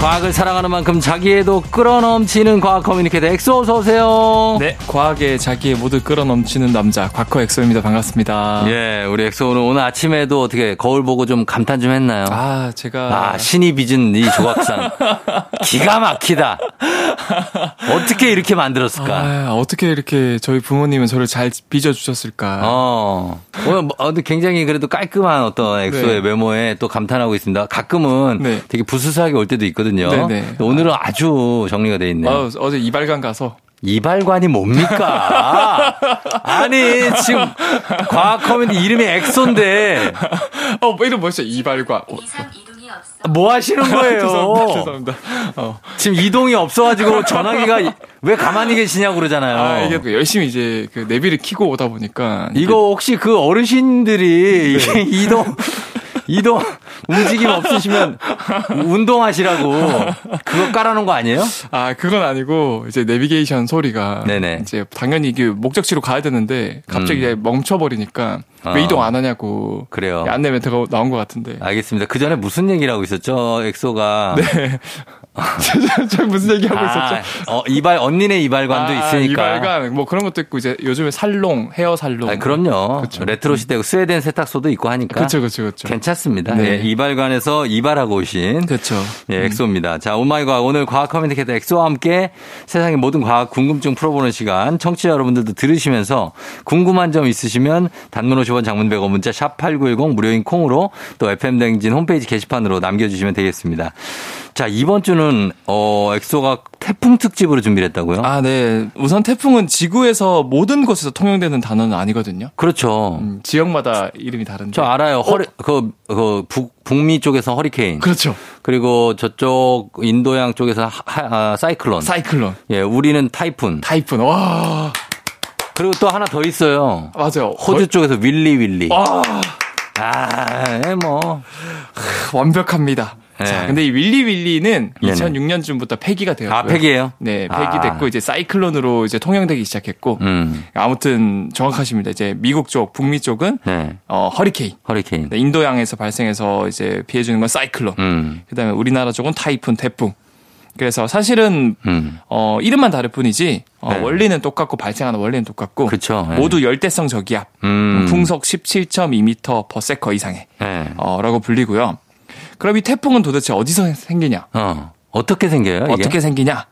과학을 사랑하는 만큼 자기애도 끓어넘치는 과학 커뮤니케이터 엑소 어서 오세요. 네, 과학에 자기애 모두 끓어넘치는 남자 곽커 엑소입니다. 반갑습니다. 예, 우리 엑소 오늘 오늘 아침에도 어떻게 거울 보고 좀 감탄 좀 했나요? 아, 제가 아, 신이 빚은 이 조각상 기가 막히다. 어떻게 이렇게 만들었을까? 아, 어떻게 이렇게 저희 부모님은 저를 잘 빚어 주셨을까? 어. 오늘 뭐, 어, 근데 굉장히 그래도 깔끔한 어떤 엑소의 네. 외모에 또 감탄하고 있습니다. 가끔은 네. 되게 부스스하게 올 때도 있거든요. 네네. 오늘은 아주 정리가 돼 있네요. 아, 어제 이발관 가서 이발관이 뭡니까? 아니, 지금 과학 커뮤니티 이름이 엑소인데 어, 뭐 이름 뭐였어요? 이발관. 어, 뭐 하시는 거예요? 죄송합니다. 죄송합니다. 어. 지금 이동이 없어가지고 전화기가 왜 가만히 계시냐고 그러잖아요. 아, 이게 그 열심히 이제 그 내비를 키고 오다 보니까 이거 혹시 그 어르신들이 네. 이동 이동 움직임 없으시면 운동하시라고 그거 깔아놓은 거 아니에요? 아, 그건 아니고 이제 내비게이션 소리가 네네. 이제 당연히 이게 목적지로 가야 되는데 갑자기 음. 멈춰버리니까 어. 왜 이동 안 하냐고 그래요. 안내 멘트가 나온 것 같은데. 알겠습니다. 그 전에 무슨 얘기를 하고 있었죠? 엑소가 네. 저 무슨 얘기 하고 아, 있었죠? 어, 이발 언니네 이발관도 아, 있으니까. 이발관 뭐 그런 것도 있고 이제 요즘에 살롱 헤어 살롱. 아, 그럼요. 그쵸. 레트로 시대고 스웨덴 세탁소도 있고 하니까. 그렇죠, 그렇죠, 그렇죠. 괜찮습니다. 네. 예, 이발관에서 이발하고 오신 그렇죠. 예, 엑소입니다. 자, 오마이과학 오늘 과학 커뮤니케이터 엑소와 함께 세상의 모든 과학 궁금증 풀어보는 시간 청취자 여러분들도 들으시면서 궁금한 점 있으시면 단문 50원 장문 100원 문자 샵 8910 무료인 콩으로 또 FM댕진 홈페이지 게시판으로 남겨주시면 되겠습니다. 자, 이번 주는 어, 엑소가 태풍 특집으로 준비를 했다고요? 아, 네. 우선 태풍은 지구에서 모든 곳에서 통용되는 단어는 아니거든요. 그렇죠. 음, 지역마다 이름이 다른데. 저 알아요. 허리, 그, 그, 북, 북미 쪽에서 허리케인. 그렇죠. 그리고 저쪽 인도양 쪽에서 하, 아, 사이클론. 사이클론, 예, 우리는 타이푼. 타이푼. 와, 그리고 또 하나 더 있어요. 맞아요. 호주 쪽에서 윌리 윌리. 와, 아, 예, 뭐. 완벽합니다. 네. 자, 근데 이 윌리 윌리는 네네. 2006년쯤부터 폐기가 되었고요. 아, 폐기예요? 네, 아. 폐기됐고 이제 사이클론으로 이제 통용되기 시작했고 음, 아무튼 정확하십니다. 이제 미국 쪽, 북미 쪽은 네. 어, 허리케인. 허리케인. 네, 인도양에서 발생해서 이제 피해 주는 건 사이클론. 음, 그다음에 우리나라 쪽은 타이푼, 태풍. 그래서 사실은 음. 어 이름만 다를 뿐이지 어, 네. 원리는 똑같고 발생하는 원리는 똑같고 그쵸, 네. 모두 열대성 저기압 음. 풍속 17.2m per 이상의 네. 어라고 불리고요. 그럼 이 태풍은 도대체 어디서 생기냐? 어, 어떻게 생겨요? 이게? 어떻게 생기냐?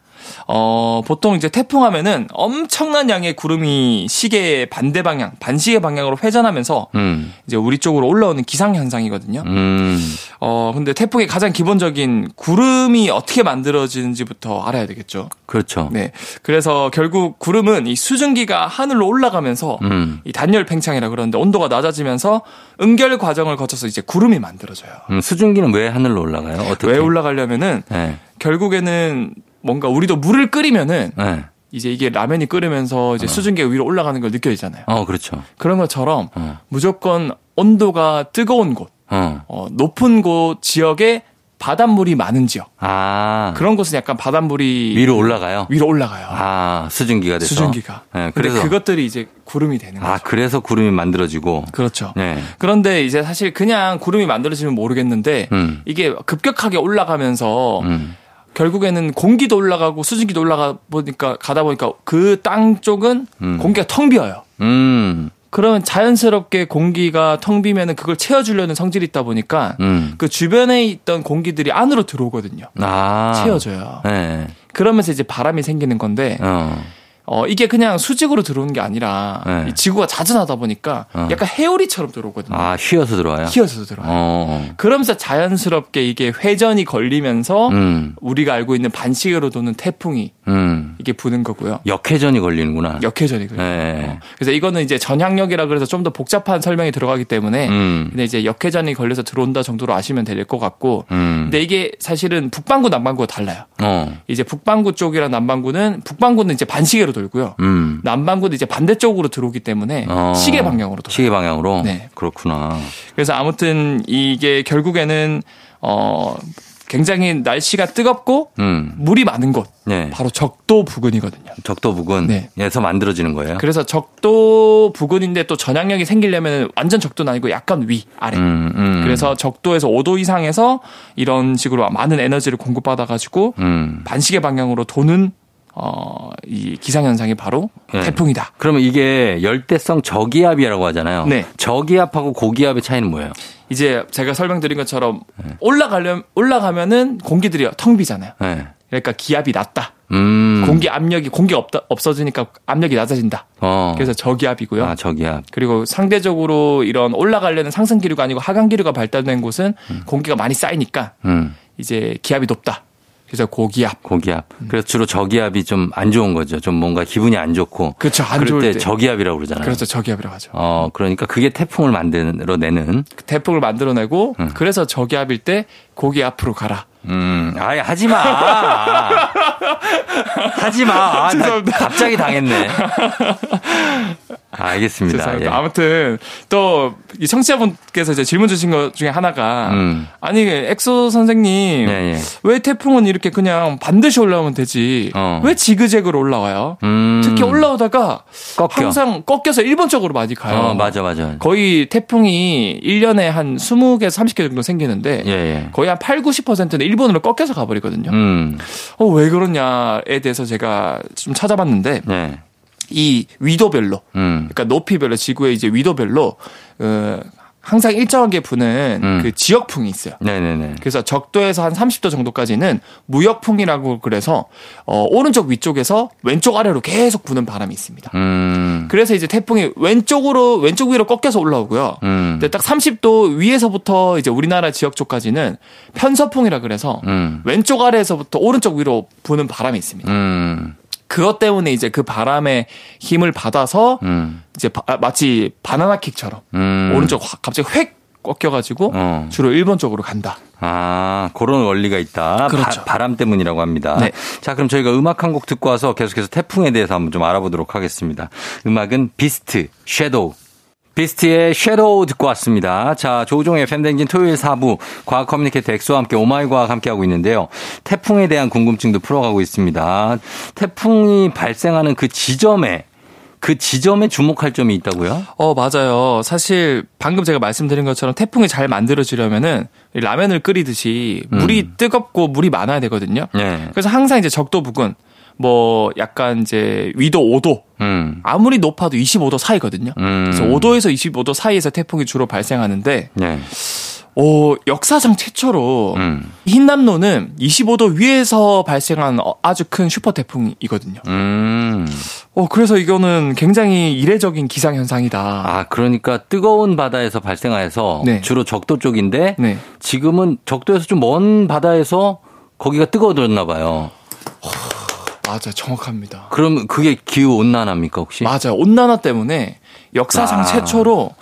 어, 보통 이제 태풍 하면은 엄청난 양의 구름이 시계의 반대 방향, 반시계 방향으로 회전하면서 음, 이제 우리 쪽으로 올라오는 기상 현상이거든요. 음, 어, 근데 태풍의 가장 기본적인 구름이 어떻게 만들어지는지부터 알아야 되겠죠. 그렇죠. 네. 그래서 결국 구름은 이 수증기가 하늘로 올라가면서 음, 이 단열 팽창이라 그러는데 온도가 낮아지면서 응결 과정을 거쳐서 이제 구름이 만들어져요. 음, 수증기는 왜 하늘로 올라가요? 어떻게? 왜 올라가려면은 네, 결국에는 뭔가 우리도 물을 끓이면은 네. 이제 이게 라면이 끓으면서 이제 수증기가 위로 올라가는 걸 느껴지잖아요. 어, 그렇죠. 그런 것처럼 어, 무조건 온도가 뜨거운 곳, 어. 어, 높은 곳 지역에 바닷물이 많은 지역. 아, 그런 곳은 약간 바닷물이 위로 올라가요? 위로 올라가요. 아, 수증기가 돼서. 수증기가. 네, 그래서 그것들이 이제 구름이 되는 거죠. 아, 그래서 구름이 만들어지고. 그렇죠. 네. 그런데 이제 사실 그냥 구름이 만들어지면 모르겠는데 음. 이게 급격하게 올라가면서 음. 결국에는 공기도 올라가고 수증기도 올라가 보니까 가다 보니까 그 땅 쪽은 음. 공기가 텅 비어요. 음. 그러면 자연스럽게 공기가 텅 비면은 그걸 채워주려는 성질이 있다 보니까 음. 그 주변에 있던 공기들이 안으로 들어오거든요. 아. 채워져요. 네. 그러면서 이제 바람이 생기는 건데 어. 어, 이게 그냥 수직으로 들어오는 게 아니라 네. 이 지구가 자전하다 보니까 어. 약간 회오리처럼 들어오거든요. 아, 휘어서 들어와요? 휘어서 들어와요. 어. 그러면서 자연스럽게 이게 회전이 걸리면서 음. 우리가 알고 있는 반시계로 도는 태풍이 음. 이게 부는 거고요. 역회전이 걸리는구나. 역회전이 그래요. 네. 그래서 이거는 이제 전향력이라 그래서 좀 더 복잡한 설명이 들어가기 때문에 음. 근데 이제 역회전이 걸려서 들어온다 정도로 아시면 될 것 같고 음. 근데 이게 사실은 북반구 남반구가 달라요. 어. 이제 북반구 쪽이랑 남반구는 북반구는 이제 반시계로 돌고요. 음. 남반구는 이제 반대쪽으로 들어오기 때문에 어. 시계 방향으로 돌아요. 시계 방향으로? 네. 그렇구나. 그래서 아무튼 이게 결국에는 어 굉장히 날씨가 뜨겁고 음. 물이 많은 곳 네. 바로 적도 부근이거든요. 적도 부근에서 네. 만들어지는 거예요. 그래서 적도 부근인데 또 전향력이 생기려면 완전 적도는 아니고 약간 위 아래. 음, 음. 그래서 적도에서 5도 이상에서 이런 식으로 많은 에너지를 공급받아 가지고 음. 반시계 방향으로 도는 어, 이 기상 현상이 바로 네. 태풍이다. 그러면 이게 열대성 저기압이라고 하잖아요. 네. 저기압하고 고기압의 차이는 뭐예요? 이제 제가 설명드린 것처럼 올라가려 올라가면은 공기들이 텅 비잖아요. 네. 그러니까 기압이 낮다. 음. 공기 압력이 공기 없다 없어지니까 압력이 낮아진다. 어. 그래서 저기압이고요. 아, 저기압. 그리고 상대적으로 이런 올라가려는 상승 기류가 아니고 하강 기류가 발달된 곳은 공기가 많이 쌓이니까 음. 이제 기압이 높다. 그래서 고기압. 고기압. 음. 그래서 주로 저기압이 좀 안 좋은 거죠. 좀 뭔가 기분이 안 좋고. 그렇죠. 안 그럴 좋을 때 때. 저기압이라고 그러잖아요. 그래서 저기압이라고 하죠. 어, 그러니까 그게 태풍을 만들어내는. 그 태풍을 만들어내고 그래서 저기압일 때 고기압으로 가라. 음, 아예 하지 마. 하지 마. 아. 갑자기 당했네. 아, 알겠습니다. 죄송합니다. 예. 아무튼 또 이 청취자분께서 이제 질문 주신 것 중에 하나가 음. 아니 엑소 선생님 예, 예. 왜 태풍은 이렇게 그냥 반듯이 올라오면 되지 어. 왜 지그재그로 올라와요? 음. 특히 올라오다가 꺾여. 항상 꺾여서 일본 쪽으로 많이 가요. 어, 맞아, 맞아. 거의 태풍이 1년에 한 20개에서 30개 정도 생기는데 예, 예. 거의 한 8, 90%는 일본으로 꺾여서 가버리거든요. 음. 어, 왜 그러냐에 대해서 제가 좀 찾아봤는데 네. 이 위도별로 음. 그러니까 높이별로 지구의 이제 위도별로 어, 항상 일정하게 부는 음. 그 지역풍이 있어요. 네네네. 그래서 적도에서 한 30도 정도까지는 무역풍이라고 그래서 어, 오른쪽 위쪽에서 왼쪽 아래로 계속 부는 바람이 있습니다. 음. 그래서 이제 태풍이 왼쪽으로 왼쪽 위로 꺾여서 올라오고요. 음. 근데 딱 30도 위에서부터 이제 우리나라 지역 쪽까지는 편서풍이라 그래서 음. 왼쪽 아래에서부터 오른쪽 위로 부는 바람이 있습니다. 음. 그것 때문에 이제 그 바람의 힘을 받아서 음. 이제 바- 아, 마치 바나나 킥처럼 음. 오른쪽 확 갑자기 획 꺾여가지고 어. 주로 일본 쪽으로 간다. 아, 그런 원리가 있다. 그렇죠. 바, 람 때문이라고 합니다. 네. 자, 그럼 저희가 음악 한 곡 듣고 와서 계속해서 태풍에 대해서 한번 좀 알아보도록 하겠습니다. 음악은 비스트, 섀도우. 비스트의 Shadow 듣고 왔습니다. 자, 조우종의 FM대행진 토요일 4부 과학 커뮤니케이터 엑소와 함께 오마이 과학 함께하고 있는데요. 태풍에 대한 궁금증도 풀어가고 있습니다. 태풍이 발생하는 그 지점에 그 지점에 주목할 점이 있다고요? 어, 맞아요. 사실 방금 제가 말씀드린 것처럼 태풍이 잘 만들어지려면은 이 라면을 끓이듯이 물이 뜨겁고 물이 많아야 되거든요. 네. 그래서 항상 이제 적도 부근 뭐 약간 이제 위도 5도 음. 아무리 높아도 25도 사이거든요. 음. 그래서 5도에서 25도 사이에서 태풍이 주로 발생하는데 네. 어, 역사상 최초로 음. 흰남노는 25도 위에서 발생한 어, 아주 큰 슈퍼 태풍이거든요. 음. 어, 그래서 이거는 굉장히 이례적인 기상 현상이다. 아, 그러니까 뜨거운 바다에서 발생하여서 네. 주로 적도 쪽인데 네. 지금은 적도에서 좀 먼 바다에서 거기가 뜨거워졌나 봐요. 맞아요. 정확합니다. 그럼 그게 기후 온난화입니까 혹시? 맞아요. 온난화 때문에 역사상 아. 최초로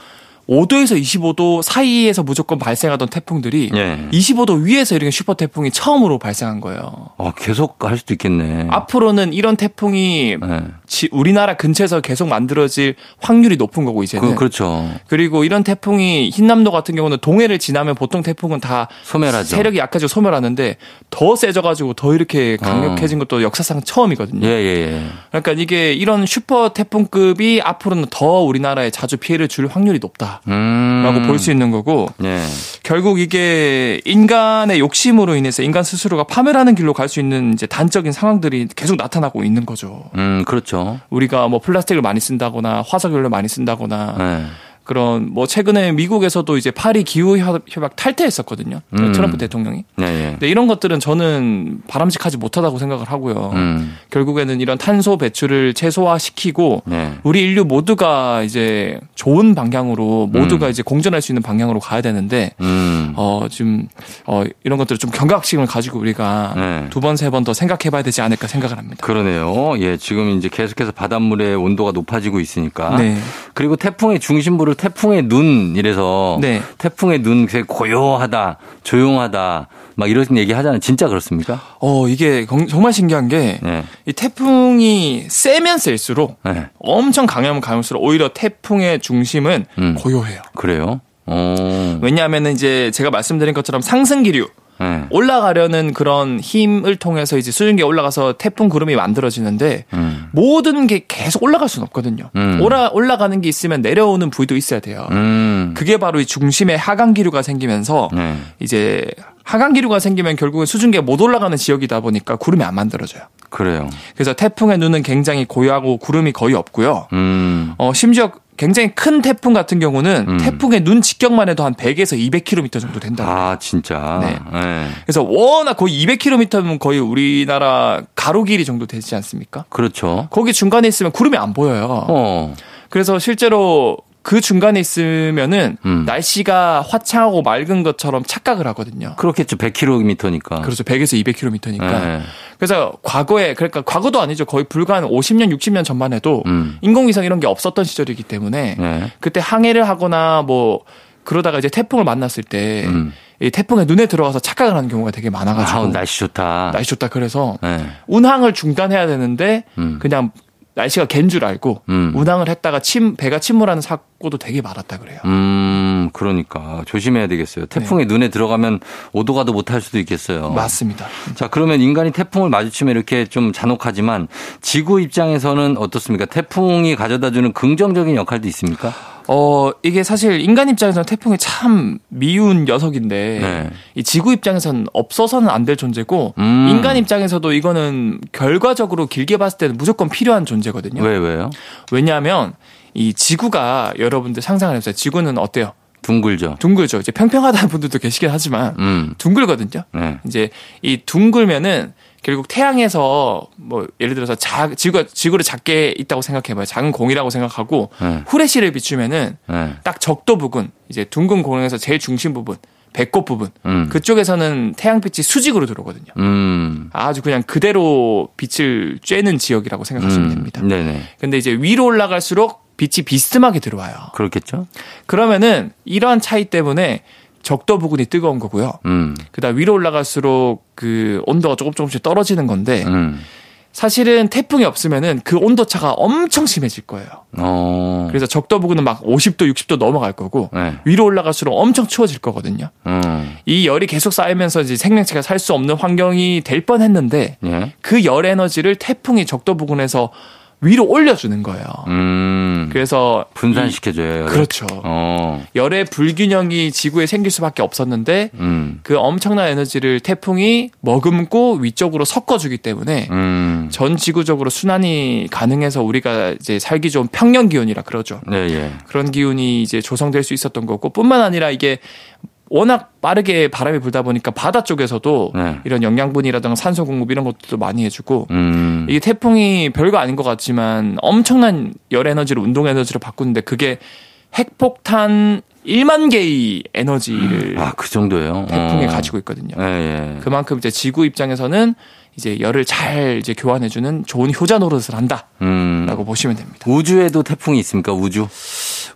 5도에서 25도 사이에서 무조건 발생하던 태풍들이 예. 25도 위에서 이렇게 슈퍼 태풍이 처음으로 발생한 거예요. 어, 계속 할 수도 있겠네. 앞으로는 이런 태풍이 네. 지- 우리나라 근처에서 계속 만들어질 확률이 높은 거고 이제는. 그, 그렇죠. 그리고 이런 태풍이 흰남도 같은 경우는 동해를 지나면 보통 태풍은 다 소멸하죠. 세력이 약해지고 소멸하는데 더 세져 가지고 더 이렇게 강력해진 것도 역사상 처음이거든요. 예, 예, 예. 그러니까 이게 이런 슈퍼 태풍급이 앞으로는 더 우리나라에 자주 피해를 줄 확률이 높다 라고 음. 볼수 있는 거고 예. 결국 이게 인간의 욕심으로 인해서 인간 스스로가 파멸하는 길로 갈 수 있는 이제 단적인 상황들이 계속 나타나고 있는 거죠. 음, 그렇죠. 우리가 뭐 플라스틱을 많이 쓴다거나 화석연료 많이 쓴다거나 예. 그런 뭐 최근에 미국에서도 이제 파리 기후 협- 협약 탈퇴했었거든요. 음. 트럼프 대통령이. 예, 예. 근데 이런 것들은 저는 바람직하지 못하다고 생각을 하고요. 음. 결국에는 이런 탄소 배출을 최소화시키고 예. 우리 인류 모두가 이제 좋은 방향으로 모두가 음. 이제 공존할 수 있는 방향으로 가야 되는데 음. 어 지금 어 이런 것들을 좀 경각심을 가지고 우리가 네. 두번 세 번 더 생각해 봐야 되지 않을까 생각을 합니다. 그러네요. 예, 지금 이제 계속해서 바닷물의 온도가 높아지고 있으니까. 네. 그리고 태풍의 중심부를 태풍의 눈 이래서 네. 태풍의 눈 되게 고요하다, 조용하다 막 이런 얘기 하잖아요. 진짜 그렇습니까? 어 이게 정- 정말 신기한 게이 네. 태풍이 세면 셀수록 네. 엄청 강하면 강할수록 오히려 태풍의 중심은 음. 고요해요. 그래요? 어. 왜냐하면 이제 제가 말씀드린 것처럼 상승 기류 네. 올라가려는 그런 힘을 통해서 이제 수증기가 올라가서 태풍 구름이 만들어지는데 음. 모든 게 계속 올라갈 수는 없거든요. 음. 올라 올라가는 게 있으면 내려오는 부위도 있어야 돼요. 음. 그게 바로 이 중심에 하강 기류가 생기면서 네. 이제 하강 기류가 생기면 결국은 수증기가 못 올라가는 지역이다 보니까 구름이 안 만들어져요. 그래요. 그래서 태풍의 눈은 굉장히 고요하고 구름이 거의 없고요. 음. 어 심지어 굉장히 큰 태풍 같은 경우는 음. 태풍의 눈 직경만 해도 한 100에서 200km 정도 된다. 아, 진짜. 네. 네. 그래서 워낙 거의 200km면 거의 우리나라 가로 길이 정도 되지 않습니까? 그렇죠. 거기 중간에 있으면 구름이 안 보여요. 어. 그래서 실제로 그 중간에 있으면은 음. 날씨가 화창하고 맑은 것처럼 착각을 하거든요. 그렇겠죠. 100km니까. 그렇죠. 100에서 200km니까. 네. 그래서 과거에 그러니까 과거도 아니죠. 거의 불과 한 50년, 60년 전만 해도 음. 인공위성 이런 게 없었던 시절이기 때문에 네. 그때 항해를 하거나 뭐 그러다가 이제 태풍을 만났을 때 음. 이 태풍에 눈에 들어가서 착각을 하는 경우가 되게 많아가지고 아, 날씨 좋다. 날씨 좋다. 그래서 네. 운항을 중단해야 되는데 음. 그냥 날씨가 갠 줄 알고 음. 운항을 했다가 침 배가 침몰하는 사고도 되게 많았다 그래요. 음, 그러니까 조심해야 되겠어요. 태풍이 네. 눈에 들어가면 오도 가도 못할 수도 있겠어요. 맞습니다. 자, 그러면 인간이 태풍을 마주치면 이렇게 좀 잔혹하지만 지구 입장에서는 어떻습니까? 태풍이 가져다 주는 긍정적인 역할도 있습니까? 어, 이게 사실 인간 입장에서는 태풍이 참 미운 녀석인데 네. 이 지구 입장에서는 없어서는 안 될 존재고 음. 인간 입장에서도 이거는 결과적으로 길게 봤을 때는 무조건 필요한 존재거든요. 왜 왜요? 왜냐하면 이 지구가 여러분들 상상을 해보세요. 지구는 어때요? 둥글죠. 둥글죠. 이제 평평하다는 분들도 계시긴 하지만 음. 둥글거든요. 네. 이제 이 둥글면은 결국 태양에서 뭐 예를 들어서 자, 지구가 지구를 작게 있다고 생각해봐요. 작은 공이라고 생각하고 네. 후레쉬를 비추면은 네. 딱 적도 부분 이제 둥근 공에서 제일 중심 부분 배꼽 부분 음. 그쪽에서는 태양빛이 수직으로 들어오거든요. 음. 아주 그냥 그대로 빛을 쬐는 지역이라고 생각하시면 음. 됩니다. 네네. 근데 이제 위로 올라갈수록 빛이 비스듬하게 들어와요. 그렇겠죠. 그러면은 이러한 차이 때문에 적도 부근이 뜨거운 거고요. 음. 그다음 위로 올라갈수록 그 온도가 조금 조금씩 떨어지는 건데 음. 사실은 태풍이 없으면은 그 온도 차가 엄청 심해질 거예요. 어. 그래서 적도 부근은 막 50도, 60도 넘어갈 거고 네. 위로 올라갈수록 엄청 추워질 거거든요. 음. 이 열이 계속 쌓이면서 이제 생명체가 살 수 없는 환경이 될 뻔했는데 예. 그열 에너지를 태풍이 적도 부근에서 위로 올려주는 거예요. 음, 그래서 분산시켜줘요. 열을. 그렇죠. 어. 열의 불균형이 지구에 생길 수밖에 없었는데 음. 그 엄청난 에너지를 태풍이 머금고 위쪽으로 섞어주기 때문에 음. 전 지구적으로 순환이 가능해서 우리가 이제 살기 좋은 평년 기온이라 그러죠. 네, 예. 그런 기운이 이제 조성될 수 있었던 거고 뿐만 아니라 이게 워낙 빠르게 바람이 불다 보니까 바다 쪽에서도 네. 이런 영양분이라든가 산소 공급 이런 것도 많이 해주고 음. 이게 태풍이 별거 아닌 것 같지만 엄청난 열 에너지를 운동 에너지로 바꾸는데 그게 핵폭탄 1만 개의 에너지를 아, 그 정도예요. 태풍이 어. 가지고 있거든요. 예, 예. 그만큼 이제 지구 입장에서는 이제 열을 잘 이제 교환해주는 좋은 효자 노릇을 한다라고 음. 보시면 됩니다. 우주에도 태풍이 있습니까? 우주?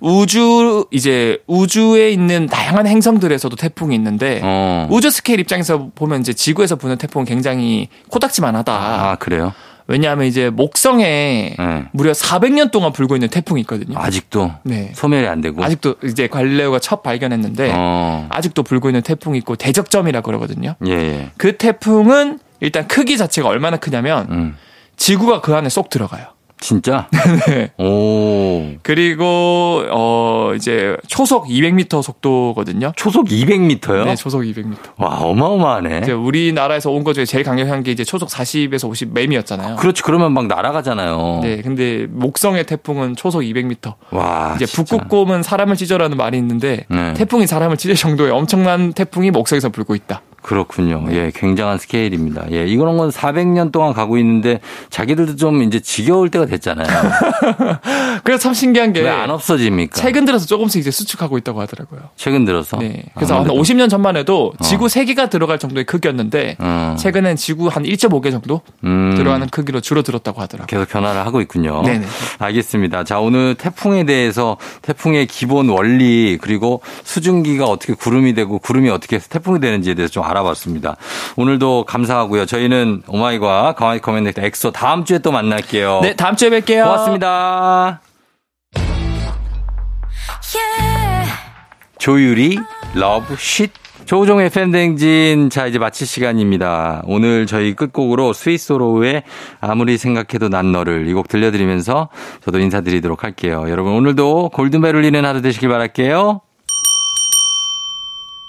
우주 이제 우주에 있는 다양한 행성들에서도 태풍이 있는데 어. 우주 스케일 입장에서 보면 이제 지구에서 부는 태풍은 굉장히 코딱지만하다. 아 그래요? 왜냐하면 이제 목성에 네. 무려 400년 동안 불고 있는 태풍이 있거든요. 아직도 네. 소멸이 안 되고 아직도 이제 갈릴레오가 첫 발견했는데 어. 아직도 불고 있는 태풍이 있고 대적점이라 그러거든요. 예, 예. 그 태풍은 일단 크기 자체가 얼마나 크냐면 음. 지구가 그 안에 쏙 들어가요. 진짜? 네. 오. 그리고 어 이제 초속 200m 속도거든요. 초속 200m요? 네, 초속 200m. 와, 어마어마하네. 이제 우리나라에서 온 것 중에 제일 강력한 게 이제 초속 40에서 50 매미였잖아요. 그렇지. 그러면 막 날아가잖아요. 네, 근데 목성의 태풍은 초속 200m. 와. 이제 북극곰은 사람을 찢어라는 말이 있는데 네. 태풍이 사람을 찢을 정도의 엄청난 태풍이 목성에서 불고 있다. 그렇군요. 네. 예, 굉장한 스케일입니다. 예, 이거는 건 400년 동안 가고 있는데 자기들도 좀 이제 지겨울 때가 됐잖아요. 그래서 참 신기한 게 왜 안 없어집니까? 최근 들어서 조금씩 이제 수축하고 있다고 하더라고요. 최근 들어서? 네. 그래서 아, 한 50년 전만 해도 어. 지구 어. 3개가 들어갈 정도의 크기였는데 어. 최근엔 지구 한 1.5개 정도 음. 들어가는 크기로 줄어들었다고 하더라고요. 계속 변화를 하고 있군요. 네네. 알겠습니다. 자, 오늘 태풍에 대해서 태풍의 기본 원리 그리고 수증기가 어떻게 구름이 되고 구름이 어떻게 태풍이 되는지에 대해서 좀 알아봤습니다. 오늘도 감사하고요. 저희는 오마이 과학 과학 커뮤니케이터 엑소 다음 주에 또 만날게요. 네, 다음 주에 뵐게요. 고맙습니다. 조유리 Love Shhh 조우종의 FM대행진. 자, 이제 마칠 시간입니다. 오늘 저희 끝곡으로 스윗소로우의 아무리 생각해도 난 너를 이 곡 들려드리면서 저도 인사드리도록 할게요. 여러분, 오늘도 골든벨 울리는 하루 되시길 바랄게요.